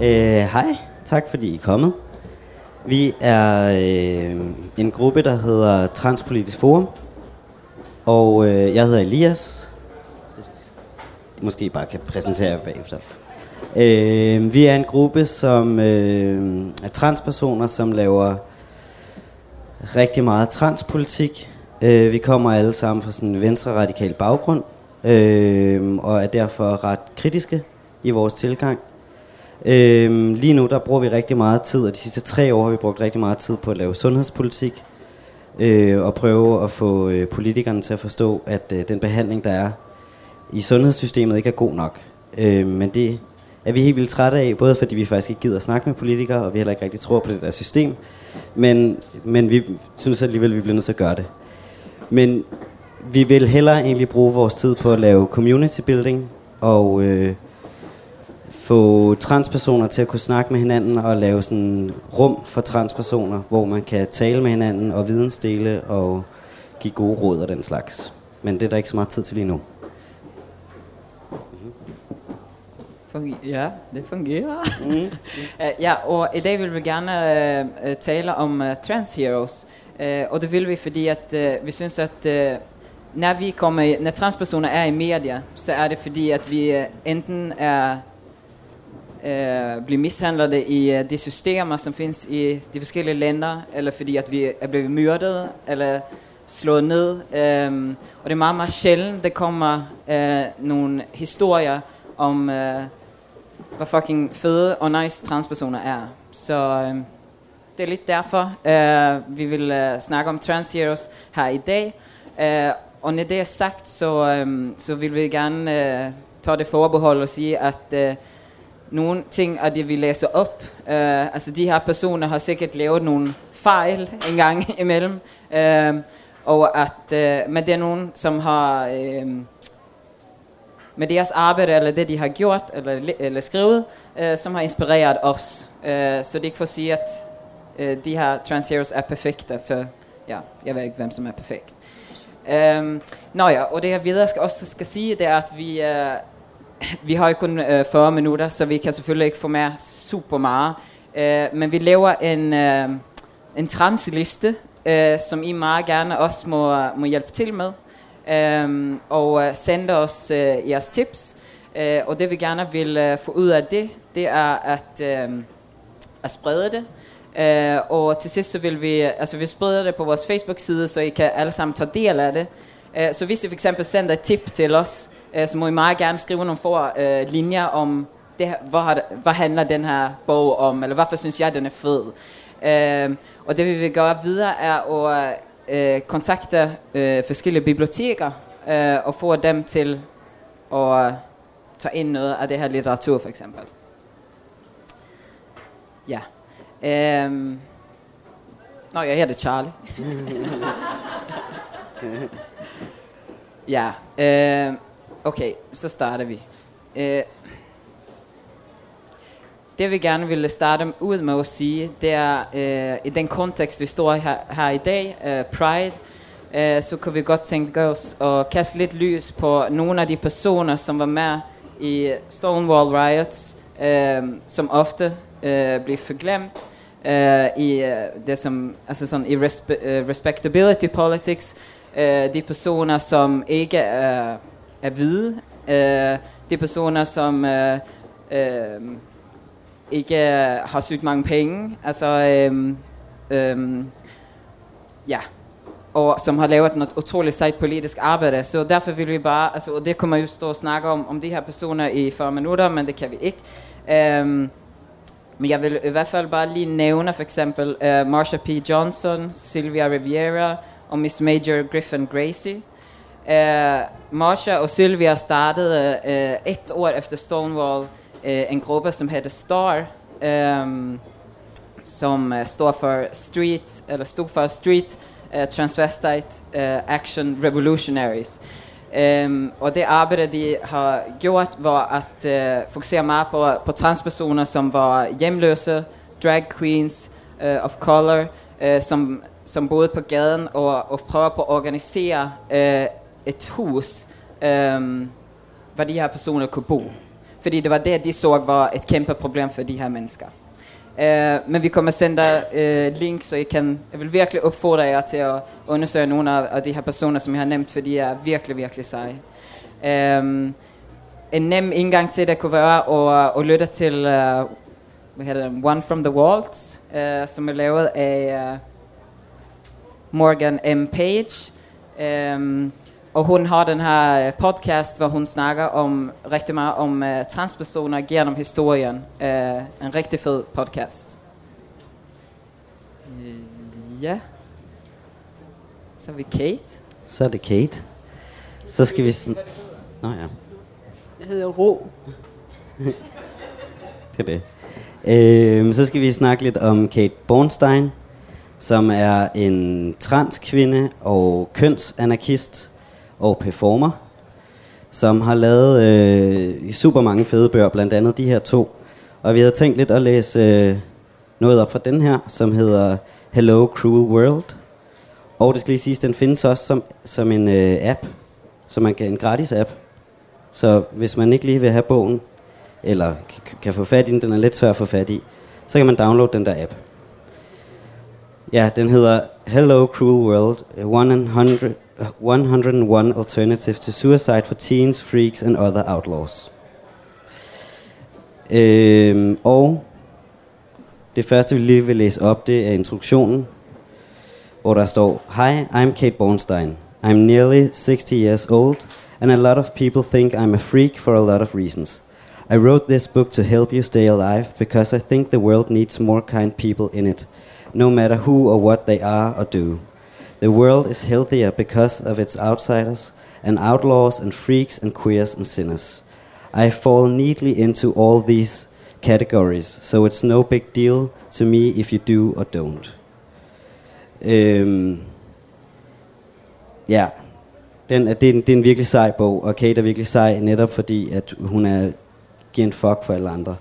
Øh, hej, tak fordi I er kommet. Vi er øh, en gruppe, der hedder Transpolitisk Forum. Og øh, jeg hedder Elias. Måske I bare kan præsentere jer bagefter. Øh, vi er en gruppe, som øh, er transpersoner, som laver rigtig meget transpolitik. Øh, vi kommer alle sammen fra sådan en venstre-radikal baggrund, øh, og er derfor ret kritiske i vores tilgang. Øhm, lige nu der bruger vi rigtig meget tid, og de sidste tre år har vi brugt rigtig meget tid på at lave sundhedspolitik, øh, og prøve at få øh, politikerne til at forstå, at øh, den behandling, der er i sundhedssystemet, ikke er god nok. Øh, men det er vi helt vildt trætte af, både fordi vi faktisk ikke gider at snakke med politikere, og vi heller ikke rigtig tror på det der system, men, men vi synes alligevel, at vi bliver nødt til at gøre det. Men vi vil hellere egentlig bruge vores tid på at lave community building, og øh, få transpersoner til at kunne snakke med hinanden og lave sådan rum for transpersoner, hvor man kan tale med hinanden og vidensdele og give gode råd og den slags. Men det er der ikke så meget tid til lige nu. Ja, det fungerer. Mm. ja, og i dag vil vi gerne uh, tale om uh, trans heroes. Uh, og det vil vi, fordi at uh, vi synes at uh, når vi kommer, når transpersoner er i media, så er det fordi at vi enten er Eh, uh, bliver mishandlet i uh, de systemer, som findes i de forskellige lænder, eller fordi at vi er blevet myrdet, eller slået ned. Um, og det er meget, meget sjældent, der kommer uh, nogle historier om uh, hvor fucking fede og nice transpersoner er. Så øh, det er lidt derfor, øh, vi vil øh, snakke om trans heroes her i dag. Øh, og når det er sagt, så, øh, så vil vi gerne øh, tage det forbehold og sige, at øh, nogle ting af det, vi læser op, øh, altså de her personer har sikkert lavet nogle fejl en gang imellem, øh, og at, øh, men det er nogen, som har... Øh, med deres arbejde, eller det de har gjort, eller, eller skrevet, øh, som har inspireret os. Øh, så det er ikke for at sige, at øh, de her trans heroes er perfekte, for ja, jeg ved ikke, hvem som er perfekt. Um, nå ja, og det jeg videre skal også skal sige, det er, at vi, uh, vi har jo kun øh, 40 minutter, så vi kan selvfølgelig ikke få med super meget. Øh, men vi laver en, øh, en transliste, øh, som I meget gerne også må, må hjælpe til med Øh, og uh, sende os øh, jeres tips. Øh, og det vi gerne vil øh, få ud af det, det er at, øh, at sprede det. Øh, og til sidst så vil vi, altså vi spreder det på vores Facebook-side, så I kan alle sammen tage del af det. Eh, så hvis I for eksempel sender et tip til os, eh, så må I meget gerne skrive nogle få eh, linjer om, det, hvad, hvad handler den her bog om, eller hvorfor synes jeg, den er fed. Uh, og det vi vil gøre videre er at øh, kontakte øh, forskellige biblioteker øh, og få dem til at tage ind noget af det her litteratur for eksempel. Ja. Øhm. Nå, jeg hedder Charlie. ja. Øh, okay, så starter vi. Øh, det vi gerne ville starte ud med at sige, det er, øh, i den kontekst, vi står her, her i dag, øh, Pride, øh, så kan vi godt tænke os at kaste lidt lys på nogle af de personer, som var med i Stonewall Riots, øh, som ofte øh, bliver forglemt øh, i det som, altså sådan i respe, uh, respectability politics, øh, de personer, som ikke er, er hvide, øh, de personer, som øh, øh, ikke øh, har sygt mange penge, altså øh, øh, ja, og som har lavet noget utroligt sejt politisk arbejde. Så derfor vil vi bare, altså, og det kommer jo stå og snakke om, om de her personer i 40 minutter, men det kan vi ikke. Um, men jeg vil i hvert fald bare lige nævne for eksempel uh, Marsha P. Johnson, Sylvia Riviera og Miss Major Griffin Gracie. Uh, Marsha og Sylvia startede uh, et år efter Stonewall eh, en gruppe, som hedder STAR, um, som uh, står for Street, eller stod for Street uh, Transvestite uh, Action Revolutionaries. Um, og det arbejde, de har gjort, var at uh, fokusere meget på, på transpersoner, som var hjemløse, drag queens uh, of color, uh, som, som boede på gaden og, og prøver på at organisere øh, et hus, øh, hvor de her personer kunne bo. fordi det var det, de så var et kæmpe problem for de her mennesker. Uh, men vi kommer sende uh, øh, link, så I kan, jeg vil virkelig opfordre jer til at undersøge nogle af, af de her personer, som jeg har nævnt, for de er virkelig, virkelig seje. Um, en nem indgang til det kunne være at, at lytte til uh, hvad hedder det, One from the Walls, uh, som er lavet af uh, Morgan M. Page. Um, og hun har den her podcast, hvor hun snakker om rigtig meget om uh, transpersoner gennem historien. Uh, en rigtig fed podcast. Ja. Så er vi Kate. Så er det Kate. Så skal vi... Sn- Nå ja. Jeg hedder Ro. det er det. Øh, så skal vi snakke lidt om Kate Bornstein, som er en transkvinde og kønsanarkist og performer, som har lavet øh, super mange fede bøger, blandt andet de her to. Og vi havde tænkt lidt at læse øh, noget op fra den her, som hedder Hello Cruel World. Og det skal lige siges, den findes også som, som en øh, app, som man kan en gratis app. Så hvis man ikke lige vil have bogen, eller kan få fat i den, den er lidt svær at få fat i, så kan man downloade den der app. Ja, den hedder Hello Cruel World, 100, 101 Alternative to Suicide for Teens, Freaks and Other Outlaws. Øhm, og det første, vi lige vil læse op, det er introduktionen, hvor der står, Hi, I'm Kate Bornstein. I'm nearly 60 years old, and a lot of people think I'm a freak for a lot of reasons. I wrote this book to help you stay alive because I think the world needs more kind people in it, no matter who or what they are or do. The world is healthier because of its outsiders and outlaws and freaks and queers and sinners. I fall neatly into all these categories, so it's no big deal to me if you do or don't. Øhm, ja, den er, det, er en, det er en virkelig sej bog, og Kate er virkelig sej netop fordi, at hun er, giver en fuck for alle andre.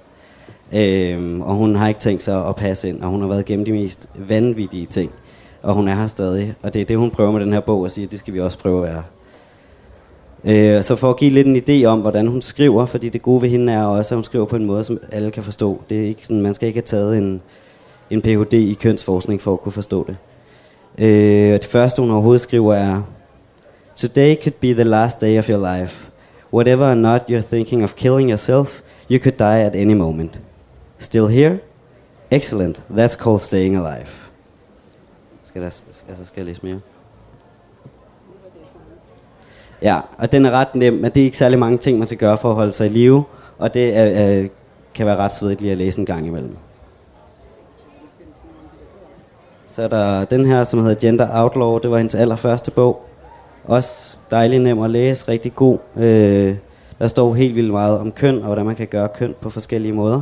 Øhm, og hun har ikke tænkt sig at passe ind, og hun har været gennem de mest vanvittige ting. Og hun er her stadig, og det er det, hun prøver med den her bog, og siger, at det skal vi også prøve at være. Øh, så for at give lidt en idé om, hvordan hun skriver, fordi det gode ved hende er også, at hun skriver på en måde, som alle kan forstå. Det er ikke sådan, man skal ikke have taget en, en Ph.D. i kønsforskning for at kunne forstå det. Øh, det første, hun overhovedet skriver, er Today could be the last day of your life. Whatever or not you're thinking of killing yourself, you could die at any moment. Still here? Excellent. That's called staying alive. Skal, der, altså skal jeg læse mere? Ja, og den er ret nem, men det er ikke særlig mange ting, man skal gøre for at holde sig i live, og det er, øh, kan være ret svedigt lige at læse en gang imellem. Så er der den her, som hedder Gender Outlaw. Det var hendes allerførste bog. Også dejlig nem at læse, rigtig god. Øh, der står helt vildt meget om køn, og hvordan man kan gøre køn på forskellige måder.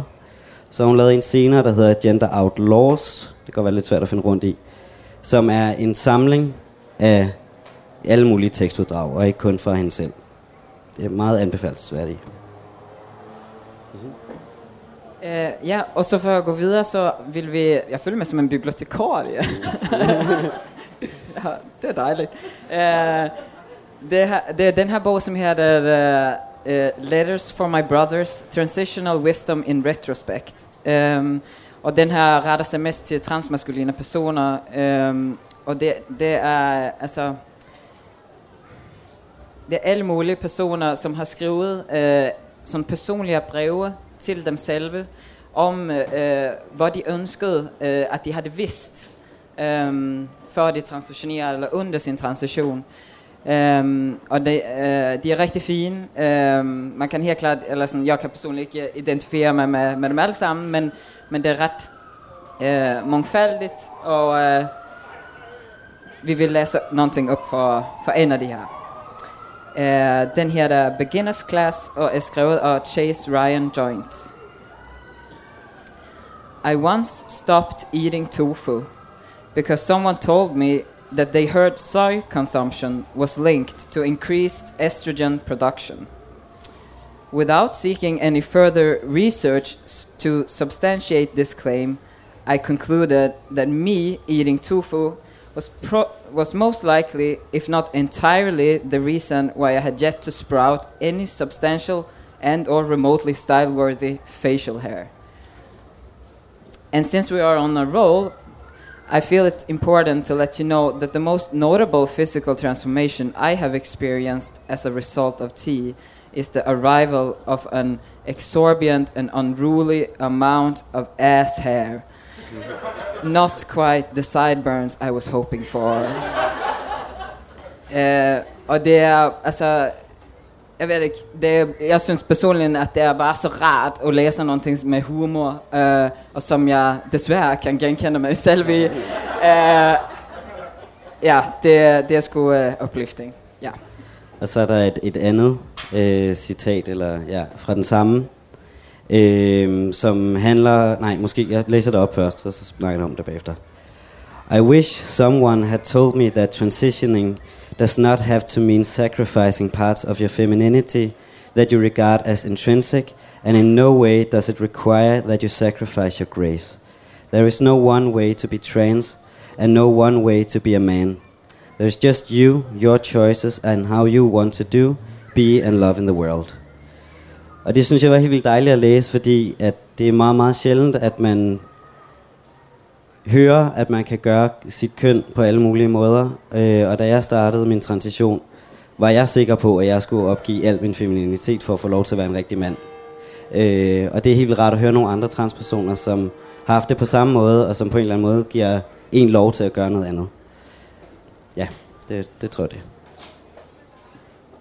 Så hun lavet en senere, der hedder Gender Outlaws. Det kan være lidt svært at finde rundt i. Som er en samling af alle mulige tekstuddrag, og ikke kun fra hende selv. Det er meget anbefalesværdigt. Mm-hmm. Uh, ja, og så for at gå videre, så vil vi... Jeg føler mig som en bibliotekar. ja, det er dejligt. Uh, det, her, det er den her bog, som hedder uh, uh Letters for My Brothers, Transitional Wisdom in Retrospect. Um, og den her retter sig mest til transmaskuline personer. Um, og det, det er altså... Det er alle mulige personer, som har skrevet uh, sådan personlige breve til dem selv om, øh, hvad de ønskede, øh, at de havde vidst, øh, før de transitionerede, eller under sin transition. Um, og det, uh, de er rigtig fine. Um, man kan helt klart, eller sådan, jeg kan personligt ikke identificere mig med, med dem alle sammen, men, men det er ret øh, uh, mangfaldigt, og uh, vi vil læse noget op for, for en af de her. Uh, den her der Beginners Class, og er skrevet af Chase Ryan Joint. I once stopped eating tofu because someone told me that they heard soy consumption was linked to increased estrogen production. Without seeking any further research to substantiate this claim, I concluded that me eating tofu was, was most likely, if not entirely, the reason why I had yet to sprout any substantial and or remotely style-worthy facial hair. And since we are on a roll, I feel it's important to let you know that the most notable physical transformation I have experienced as a result of tea is the arrival of an exorbitant and unruly amount of ass hair. Not quite the sideburns I was hoping for. Uh, og det altså, jeg ved ikke, det jeg synes personligt, at det er bare så rart at læse noget med humor, uh, og som jeg desværre kan genkende mig selv i. Uh, ja, det, det er sgu øh, uh, uplifting. Ja. Og så er der et, et andet øh, citat eller ja, fra den samme, øh, som handler... Nej, måske jeg læser det op først, og så snakker jeg om det bagefter. I wish someone had told me that transitioning does not have to mean sacrificing parts of your femininity that you regard as intrinsic, and in no way does it require that you sacrifice your grace. There is no one way to be trans, and no one way to be a man. There's just you, your choices, and how you want to do, be, and love in the world. Og det synes jeg var helt vildt dejligt at læse, fordi at det er meget, meget sjældent, at man hører, at man kan gøre sit køn på alle mulige måder. Øh, og da jeg startede min transition, var jeg sikker på, at jeg skulle opgive al min femininitet for at få lov til at være en rigtig mand. Øh, og det er helt vildt rart at høre nogle andre transpersoner, som har haft det på samme måde, og som på en eller anden måde giver en lov til at gøre noget andet. Ja, det, det tror jeg det.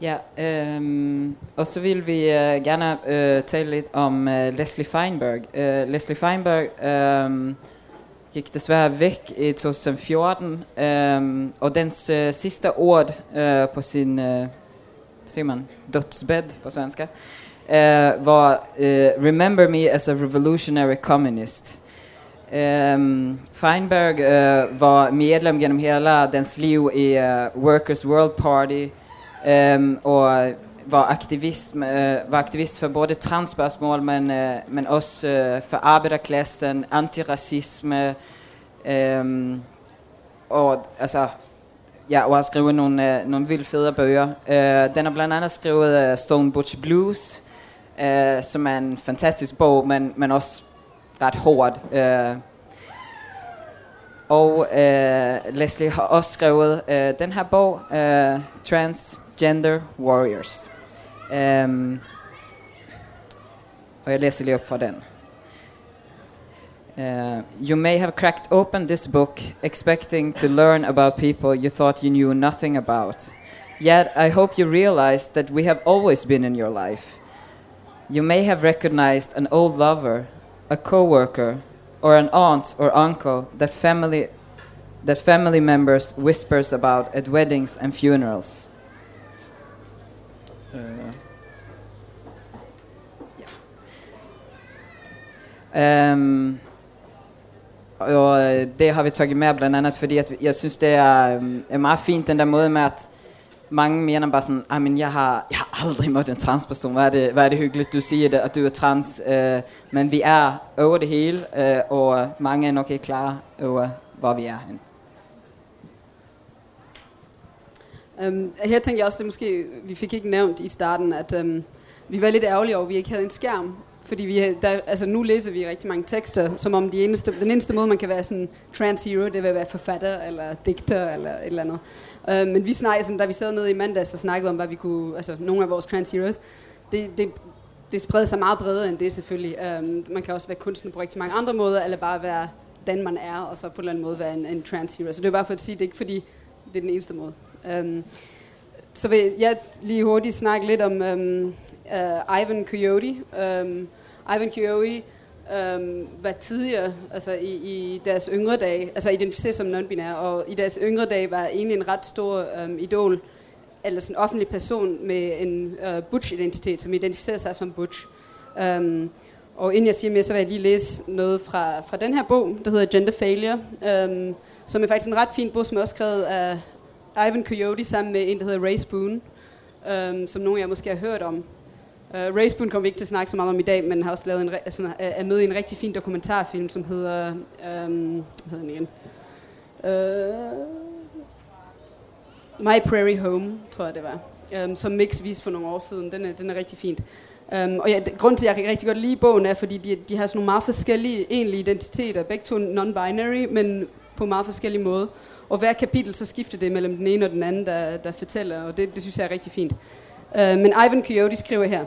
Ja, øhm, og så vil vi øh, gerne øh, tale lidt om øh, Leslie Feinberg. Øh, Leslie Feinberg øh, gik desværre væk i 2014, um, og dens eh, uh, sidste ord uh, på sin, eh, uh, siger man, dødsbed på svenska, uh, var uh, Remember me as a revolutionary communist. Um, Feinberg uh, var medlem genom hela dens liv i uh, Workers World Party ehm, um, og var aktivist, uh, var aktivist för både transspörsmål men, uh, men också uh, øh, för arbetarklassen, antirasism um, øhm, och alltså Ja, og har skrevet nogle, uh, nogle vildt fede bøger. Uh, den har blandt andet skrevet uh, Stone Butch Blues, uh, som er en fantastisk bog, men, men også ret hård. Uh, og uh, Leslie har også skrevet uh, den her bog, uh, Transgender Warriors. Um, læser lige op fra den. Uh, you may have cracked open this book expecting to learn about people you thought you knew nothing about. Yet I hope you realize that we have always been in your life. You may have recognized an old lover, a coworker, or an aunt or uncle that family that family members whispers about at weddings and funerals. Um, og øh, det har vi tagit med blandt andet, fordi at jeg synes, det er, är er meget fint den der måde med, at mange mener bare sådan, ah, men jeg har, jeg har aldrig mødt en transperson, hvad er det, hvad er det hyggeligt, du siger det, at du er trans, uh, men vi er over det hele, uh, og mange er nok ikke klar over, hvor vi er henne. Um, her tænkte jeg også, det måske, vi fik ikke nævnt i starten, at um, vi var lidt ærgerlige over, at vi ikke havde en skærm. Fordi vi, der, altså nu læser vi rigtig mange tekster, som om de eneste, den eneste måde, man kan være sådan transhero, det vil være forfatter, eller digter, eller et eller andet. Uh, men vi snakkede, sådan, da vi sad nede i mandags og snakkede om, hvad vi kunne, altså nogle af vores transheroes, det, det, det spreder sig meget bredere end det selvfølgelig. Um, man kan også være kunstner på rigtig mange andre måder, eller bare være den man er, og så på en eller anden måde være en, en transhero. Så det er bare for at sige, det er ikke fordi, det er den eneste måde. Um, så vil jeg lige hurtigt snakke lidt om um, uh, Ivan Coyote. Um, Ivan Coyote øhm, var tidligere, altså i, i deres yngre dage, altså identificeret som non-binær, og i deres yngre dage var egentlig en ret stor øhm, idol, eller sådan en offentlig person med en øh, butch-identitet, som identificerede sig som butch. Øhm, og inden jeg siger mere, så vil jeg lige læse noget fra, fra den her bog, der hedder Gender Failure, øhm, som er faktisk en ret fin bog, som er også skrevet af Ivan Coyote sammen med en, der hedder Ray Spoon, øhm, som nogle af jer måske har hørt om. Øh, uh, Ray kommer vi ikke til at snakke så meget om i dag, men har også lavet en, altså, er med i en rigtig fin dokumentarfilm, som hedder... Um, hvad hedder den igen? Uh, My Prairie Home, tror jeg det var. Um, som Mix viste for nogle år siden. Den er, den er rigtig fint. Um, og ja, grund til, at jeg rigtig godt lide bogen, er, fordi de, de har sådan nogle meget forskellige egentlige identiteter, begge to non-binary, men på meget forskellige måder. Og hver kapitel, så skifter det mellem den ene og den anden, der, der fortæller, og det, det synes jeg er rigtig fint. Um, Men Ivan Coyote skriver her,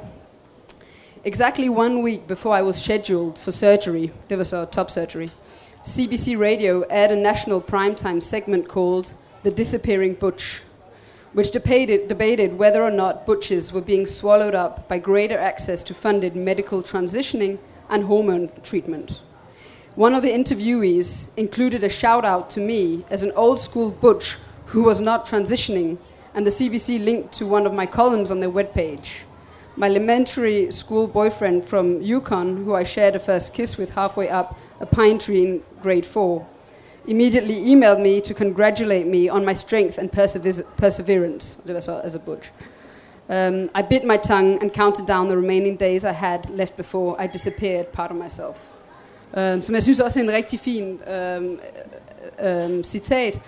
Exactly one week before I was scheduled for surgery, det var så top surgery, CBC Radio aired a national primetime segment called The Disappearing Butch, which debated, debated whether or not butches were being swallowed up by greater access to funded medical transitioning and hormone treatment. One of the interviewees included a shout out to me as an old school butch who was not transitioning, and the CBC linked to one of my columns on their webpage. My elementary school boyfriend from Yukon, who I shared a first kiss with halfway up a pine tree in grade four, immediately emailed me to congratulate me on my strength and perseverance. As a butch. Um, I bit my tongue and counted down the remaining days I had left before I disappeared part of myself. Um, som jeg synes også er en rigtig fin um, um, citat,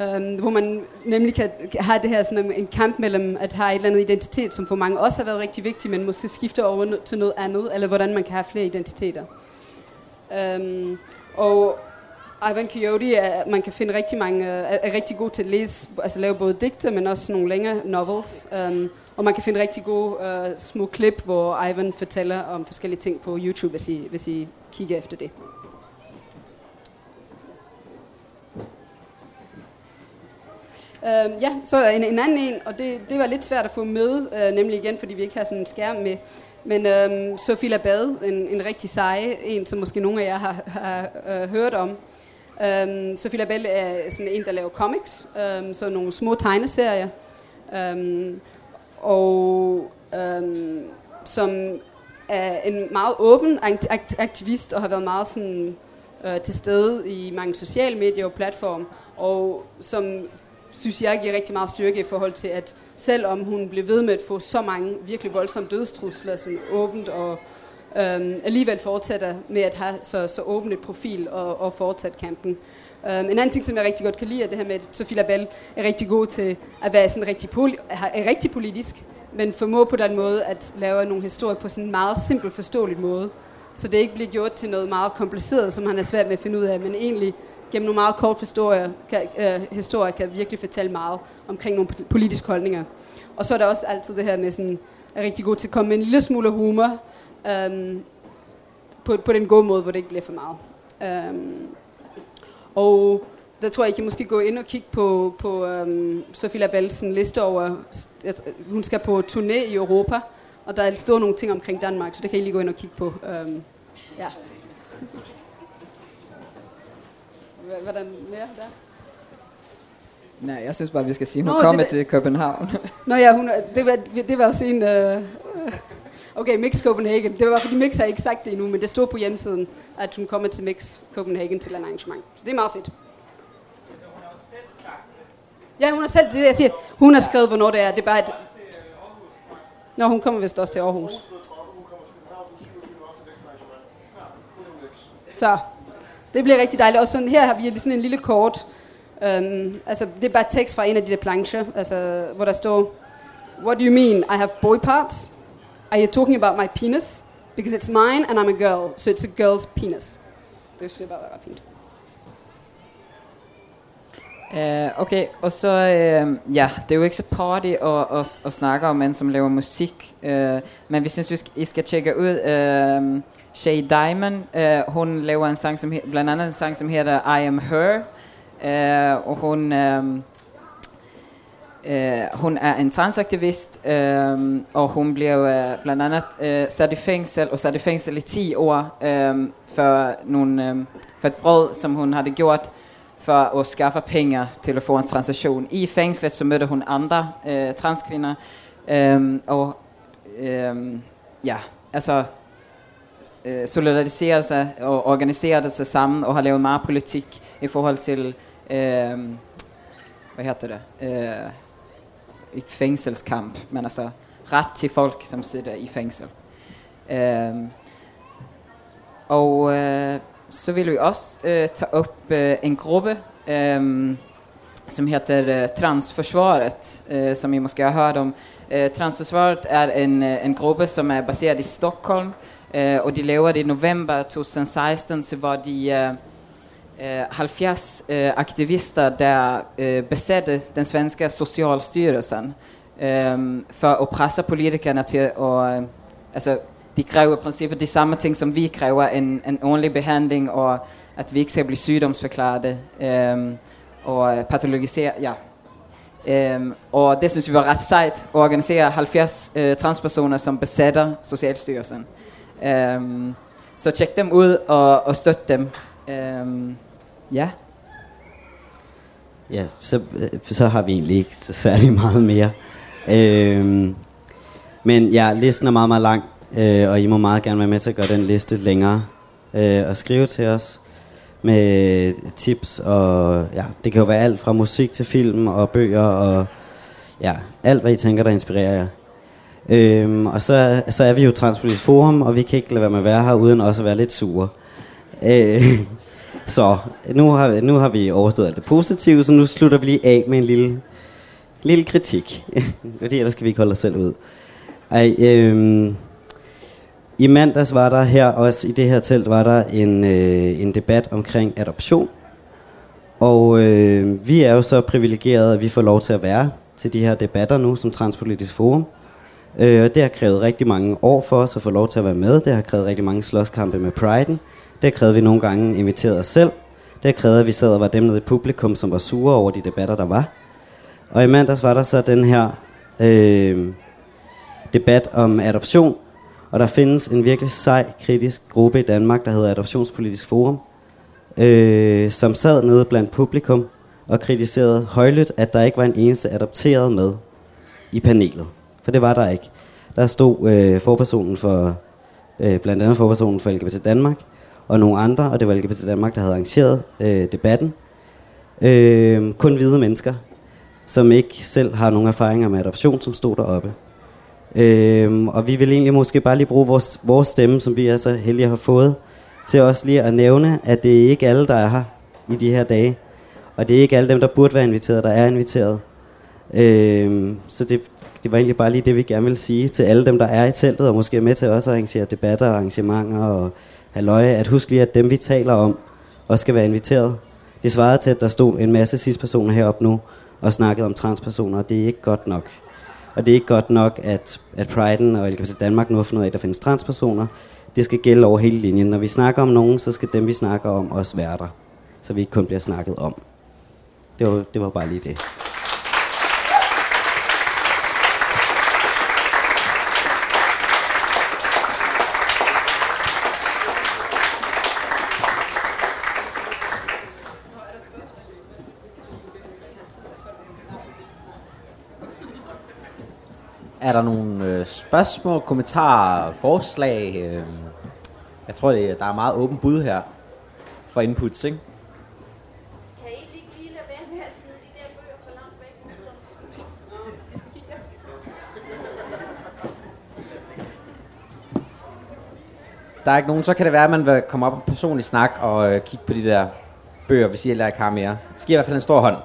um, hvor man nemlig kan have det her sådan um, en kamp mellem at have et eller andet identitet, som for mange også har været rigtig vigtigt, men måske skifte over til noget andet, eller hvordan man kan have flere identiteter. Um, og Ivan Coyote, er, man kan finde rigtig mange, øh, er, er rigtig god til at læse, altså lave både digte, men også nogle længere novels. Um, og man kan finde rigtig gode uh, små klip, hvor Ivan fortæller om forskellige ting på YouTube, hvis I, hvis I kigger efter det. Øh, ja, så en, en anden en, og det, det var lidt svært at få med, øh, nemlig igen, fordi vi ikke har sådan en skærm med. Men øh, Sofie Labade, en, en rigtig seje, en som måske nogle af jer har, har øh, hørt om. Øh, Sofie Labelle er sådan en, der laver comics, øh, så nogle små tegneserier. Øh, og øh, som er en meget åben aktivist og har været meget sådan, øh, til stede i mange sociale medier og platforme, og som synes jeg giver rigtig meget styrke i forhold til, at selvom hun blev ved med at få så mange virkelig voldsomme dødstrusler, som åbent og øhm, alligevel fortsætter med at have så, så åbent et profil og, og fortsat kampen. Um, en anden ting, som jeg rigtig godt kan lide, er det her med, at Sofie Labelle er rigtig god til at være sådan rigtig, poli- er rigtig politisk, men formå på den måde at lave nogle historier på sådan en meget simpel, forståelig måde. Så det ikke bliver gjort til noget meget kompliceret, som han er svært med at finde ud af, men egentlig gennem nogle meget kort historier kan, øh, historier kan virkelig fortælle meget omkring nogle politiske holdninger. Og så er der også altid det her med sådan, er rigtig god til at komme med en lille smule humor, øhm, på, på den gode måde, hvor det ikke bliver for meget. Øhm, og der tror jeg, I kan måske gå ind og kigge på, på øhm, Sofie Labels liste over, hun skal på turné i Europa, og der er står nogle ting omkring Danmark, så det kan I lige gå ind og kigge på. Øhm, ja. Hvordan mere der? Nej, jeg synes bare, vi skal sige, hun Nå, kommer til København. Nå ja, hun, det, var, det var også en... Øh, okay, Mix Copenhagen. Det var fordi Mix har ikke sagt det endnu, men det stod på hjemmesiden, at hun kommer til Mix Copenhagen til en arrangement. Så det er meget fedt. Ja, hun har selv, det jeg siger, hun har skrevet, hvornår det er. Det er bare et... Nå, hun kommer vist også til Aarhus. Så, det bliver rigtig dejligt. Og sådan, her har vi sådan en lille kort. Um, altså, det er bare tekst fra en af de der plancher, altså, hvor der står, What do you mean? I have boy parts? Are you talking about my penis? Because it's mine and I'm a girl, so it's a girl's penis. Det synes jeg bare var ret fint. Uh, okay, og så, uh, ja, det er jo ikke så party at, at, at snakke om en, som laver musik, uh, men vi synes, vi skal, I skal tjekke ud uh, Shay Diamond. Uh, hon laver en sang, som, bland annat en sang, som heter I Am Her, uh, och hon, ehm, eh, Uh, är en transaktivist, uh, och hon blev uh, annat andet uh, i fängsel och satt i fängsel i 10 år uh, för, någon, uh, for som hon hade gjort för att skaffa pengar till att få en transaktion. I fängslet så mötte hon andra uh, transkvinnor. uh, och, uh, ja, alltså øh, solidariserede sig og organiserede sig sammen, og har lavet meget politik i forhold til, øh, hvad hedder det, eh, øh, ikke fængselskamp, men altså ret til folk, som sidder i fængsel. Øh, og øh, så vil vi også øh, tage op øh, en gruppe, øh, som heter øh, Transforsvaret, øh, som I måske har hørt om. Øh, Transforsvaret er en, en gruppe, som er baseret i Stockholm, Eh, uh, og de laver det i november 2016, så var de uh, uh, 70 uh, aktivister, der uh, eh, besatte den svenske Socialstyrelsen ehm, um, for at presse politikerne til at... Uh, eh, altså, de kræver i princippet de samme ting, som vi kræver, en, en ordentlig behandling, og at vi ikke skal blive sygdomsforklarede um, ehm, og patologisere, ja. Ehm, um, og det synes vi var ret sejt at organisere 70 uh, transpersoner, som besætter Socialstyrelsen. Um, så tjek dem ud og, og støt dem. Um, ja. Ja, så, så har vi egentlig ikke så særlig meget mere. Øhm, men ja, listen er meget, meget lang, øh, og I må meget gerne være med til at gøre den liste længere. Øh, og skrive til os med tips, og ja, det kan jo være alt fra musik til film og bøger, og ja, alt hvad I tænker, der inspirerer jer. Øhm, og så, så er vi jo Transpolitisk Forum, og vi kan ikke lade være med at være her, uden også at være lidt sure. Øh, så nu har, nu har vi overstået alt det positive, så nu slutter vi lige af med en lille, lille kritik. Fordi ellers skal vi ikke holde os selv ud. Ej, øhm, I mandags var der her, også i det her telt, var der en, øh, en debat omkring adoption. Og øh, vi er jo så privilegerede, at vi får lov til at være til de her debatter nu som Transpolitisk Forum. Øh, det har krævet rigtig mange år for os at få lov til at være med. Det har krævet rigtig mange slåskampe med Priden. Det har krævet, at vi nogle gange inviterede os selv. Det har krævet, at vi sad og var dem nede i publikum, som var sure over de debatter, der var. Og i mandags var der så den her øh, debat om adoption. Og der findes en virkelig sej, kritisk gruppe i Danmark, der hedder Adoptionspolitisk Forum, øh, som sad nede blandt publikum og kritiserede højlydt, at der ikke var en eneste adopteret med i panelet. For det var der ikke. Der stod øh, forpersonen for, øh, blandt andet forpersonen for LGBT Danmark, og nogle andre, og det var LGBT Danmark, der havde arrangeret øh, debatten. Øh, kun hvide mennesker, som ikke selv har nogen erfaringer med adoption, som stod deroppe. Øh, og vi vil egentlig måske bare lige bruge vores, vores stemme, som vi er så heldige har fået, til også lige at nævne, at det er ikke alle, der er her i de her dage. Og det er ikke alle dem, der burde være inviteret, der er inviteret. Øh, så det, det var egentlig bare lige det, vi gerne vil sige til alle dem, der er i teltet, og måske er med til også at arrangere debatter og arrangementer og halløje, at husk lige, at dem, vi taler om, også skal være inviteret. Det svarede til, at der stod en masse cis-personer heroppe nu og snakkede om transpersoner, og det er ikke godt nok. Og det er ikke godt nok, at, at Pride'en og LGBT Danmark nu har fundet ud af, at der findes transpersoner. Det skal gælde over hele linjen. Når vi snakker om nogen, så skal dem, vi snakker om, også være der. Så vi ikke kun bliver snakket om. Det var, det var bare lige det. Er der nogle øh, spørgsmål, kommentarer, forslag? Øh, jeg tror, det, der er meget åben bud her for inputs, ikke? Der er ikke nogen, så kan det være, at man vil komme op og personligt snak og øh, kigge på de der bøger, hvis I heller ikke har mere. Så giver i hvert fald en stor hånd.